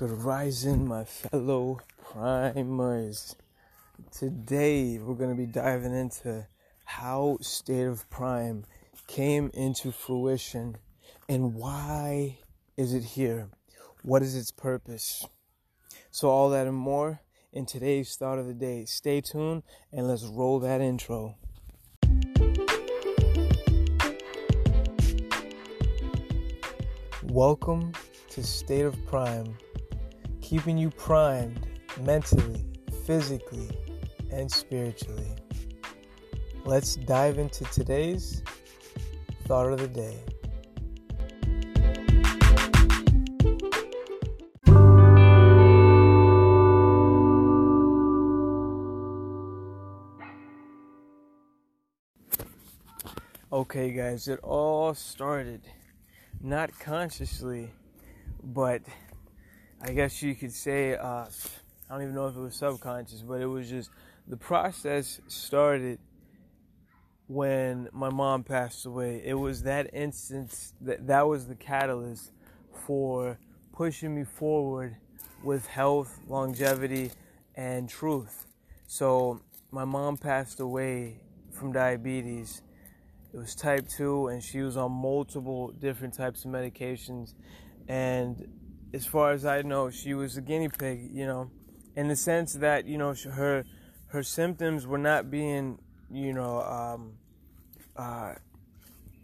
Good rising, my fellow primers. Today, we're going to be diving into how State of Prime came into fruition and why is it here? What is its purpose? So, all that and more in today's thought of the day. Stay tuned and let's roll that intro. Welcome to State of Prime, keeping you primed mentally, physically, and spiritually. Let's dive into today's thought of the day. Okay, guys, it all started not consciously, but I guess you could say, uh, I don't even know if it was subconscious, but it was just the process started when my mom passed away. It was that instance that that was the catalyst for pushing me forward with health, longevity, and truth. So my mom passed away from diabetes it was type 2, and she was on multiple different types of medications. And as far as I know, she was a guinea pig, you know, in the sense that, you know, her her symptoms were not being, you know, um, uh,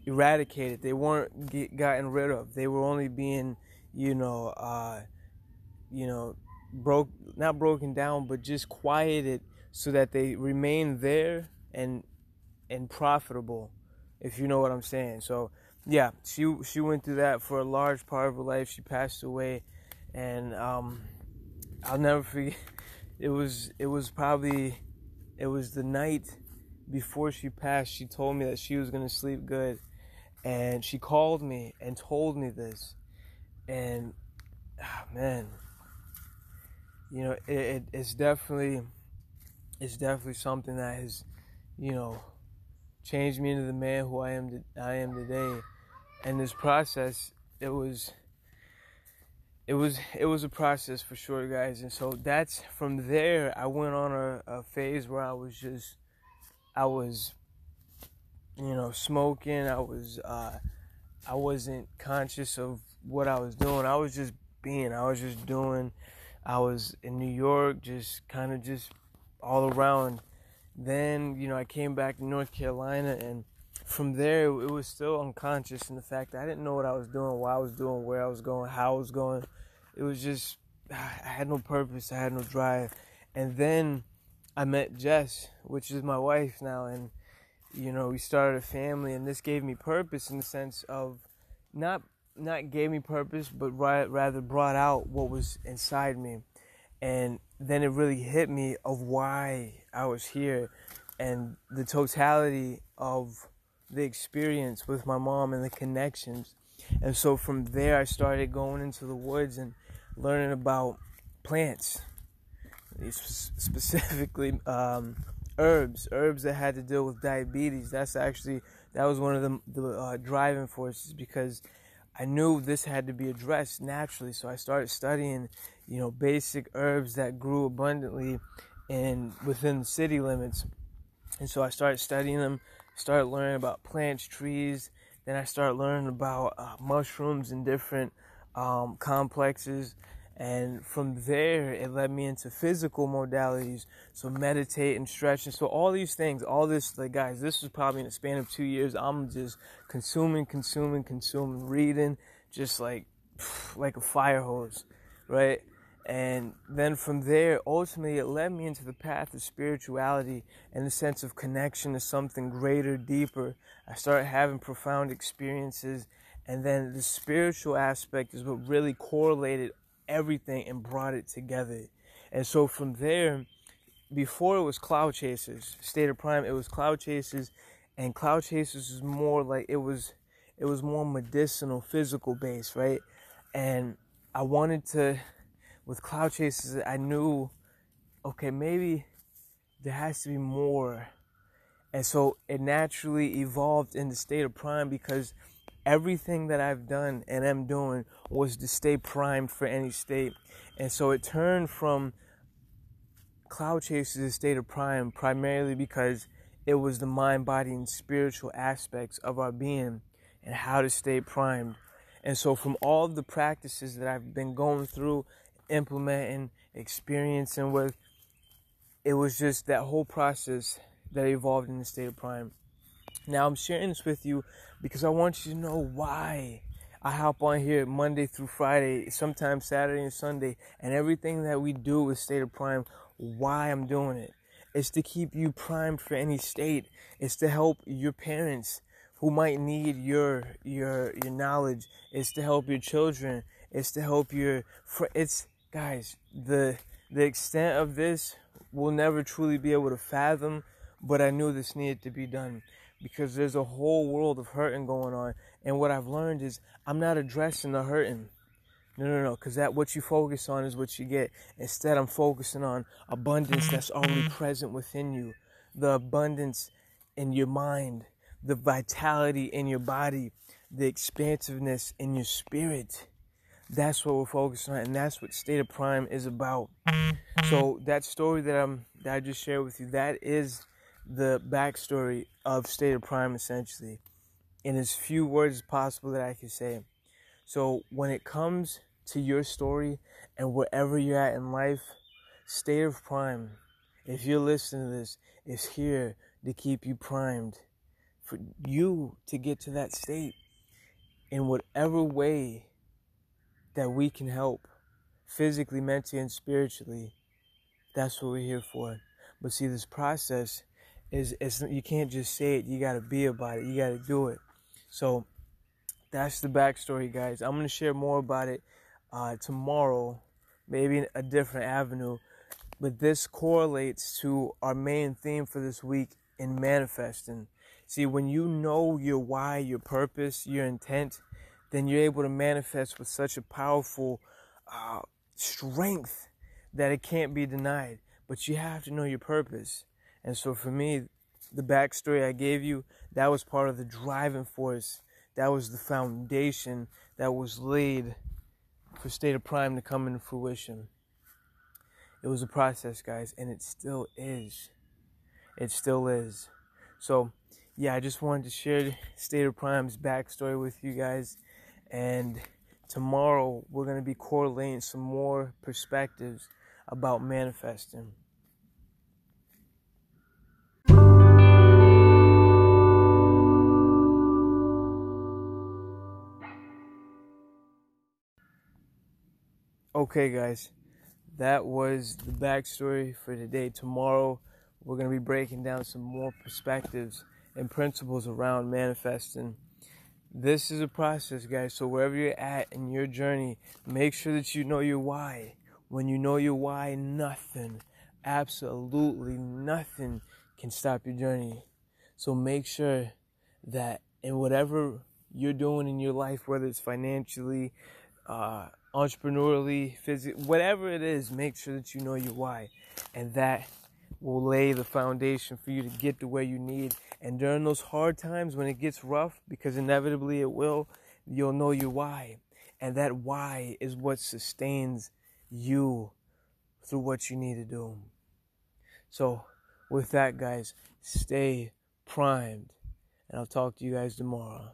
eradicated. They weren't get, gotten rid of. They were only being, you know, uh, you know, broke not broken down, but just quieted so that they remain there and and profitable if you know what I'm saying. So yeah, she she went through that for a large part of her life. She passed away, and um, I'll never forget. It was it was probably it was the night before she passed. She told me that she was gonna sleep good, and she called me and told me this, and oh, man, you know it, it, it's definitely it's definitely something that has you know changed me into the man who I am I am today. And this process, it was it was it was a process for sure, guys. And so that's from there. I went on a, a phase where I was just I was you know smoking. I was uh, I wasn't conscious of what I was doing. I was just being. I was just doing. I was in New York, just kind of just all around then, you know, I came back to North Carolina and from there it was still unconscious in the fact that I didn't know what I was doing, why I was doing, where I was going, how I was going. It was just I had no purpose, I had no drive. And then I met Jess, which is my wife now and you know, we started a family and this gave me purpose in the sense of not not gave me purpose, but rather brought out what was inside me. And then it really hit me of why I was here and the totality of the experience with my mom and the connections. And so from there, I started going into the woods and learning about plants, specifically um, herbs, herbs that had to deal with diabetes. That's actually that was one of the, the uh, driving forces because I knew this had to be addressed naturally. So I started studying, you know, basic herbs that grew abundantly and within city limits. And so I started studying them, started learning about plants, trees. Then I started learning about uh, mushrooms and different um, complexes. And from there, it led me into physical modalities. So meditate and stretch. And so all these things, all this, like guys, this was probably in a span of two years. I'm just consuming, consuming, consuming, reading, just like, like a fire hose, right? And then from there, ultimately, it led me into the path of spirituality and a sense of connection to something greater, deeper. I started having profound experiences. And then the spiritual aspect is what really correlated everything and brought it together. And so from there, before it was Cloud Chasers, State of Prime, it was Cloud Chasers, and Cloud Chasers is more like it was, it was more medicinal, physical based, right? And I wanted to, with Cloud Chasers, I knew, okay, maybe there has to be more. And so it naturally evolved in the State of Prime because everything that I've done and am doing was to stay primed for any state. And so it turned from cloud chasers to state of prime primarily because it was the mind, body, and spiritual aspects of our being and how to stay primed. And so, from all the practices that I've been going through, implementing, experiencing with, it was just that whole process that evolved in the state of prime. Now, I'm sharing this with you because I want you to know why I hop on here Monday through Friday, sometimes Saturday and Sunday, and everything that we do with State of Prime, why I'm doing it. It's to keep you primed for any state. It's to help your parents who might need your your your knowledge. It's to help your children. It's to help your it's guys, the the extent of this we'll never truly be able to fathom, but I knew this needed to be done because there's a whole world of hurting going on. And what I've learned is I'm not addressing the hurting. No, no, no, because that what you focus on is what you get. Instead, I'm focusing on abundance that's already mm-hmm. present within you, the abundance in your mind, the vitality in your body, the expansiveness in your spirit. That's what we're focusing on, and that's what State of Prime is about. So that story that I'm that I just shared with you, that is the backstory of State of Prime essentially in as few words as possible that I can say. So when it comes to your story and wherever you're at in life, State of Prime, if you're listening to this, is here to keep you primed for you to get to that state in whatever way that we can help physically, mentally, and spiritually. That's what we're here for. But see, this process is it's you can't just say it. You got to be about it. You got to do it. So that's the backstory, guys. I'm gonna share more about it uh, tomorrow, maybe a different avenue. But this correlates to our main theme for this week in manifesting. See, when you know your why, your purpose, your intent, then you're able to manifest with such a powerful uh, strength that it can't be denied. But you have to know your purpose. And so for me, the backstory I gave you, that was part of the driving force. That was the foundation that was laid for State of Prime to come into fruition. It was a process, guys, and it still is. It still is. So, yeah, I just wanted to share State of Prime's backstory with you guys. And tomorrow, we're going to be correlating some more perspectives about manifesting. Okay, guys, that was the backstory for today. Tomorrow, we're going to be breaking down some more perspectives and principles around manifesting. This is a process, guys. So, wherever you're at in your journey, make sure that you know your why. When you know your why, nothing, absolutely nothing can stop your journey. So, make sure that in whatever you're doing in your life, whether it's financially, uh, entrepreneurially, physically, whatever it is, make sure that you know your why. And that will lay the foundation for you to get to where you need. And during those hard times when it gets rough, because inevitably it will, you'll know your why. And that why is what sustains you through what you need to do. So, with that, guys, stay primed. And I'll talk to you guys tomorrow.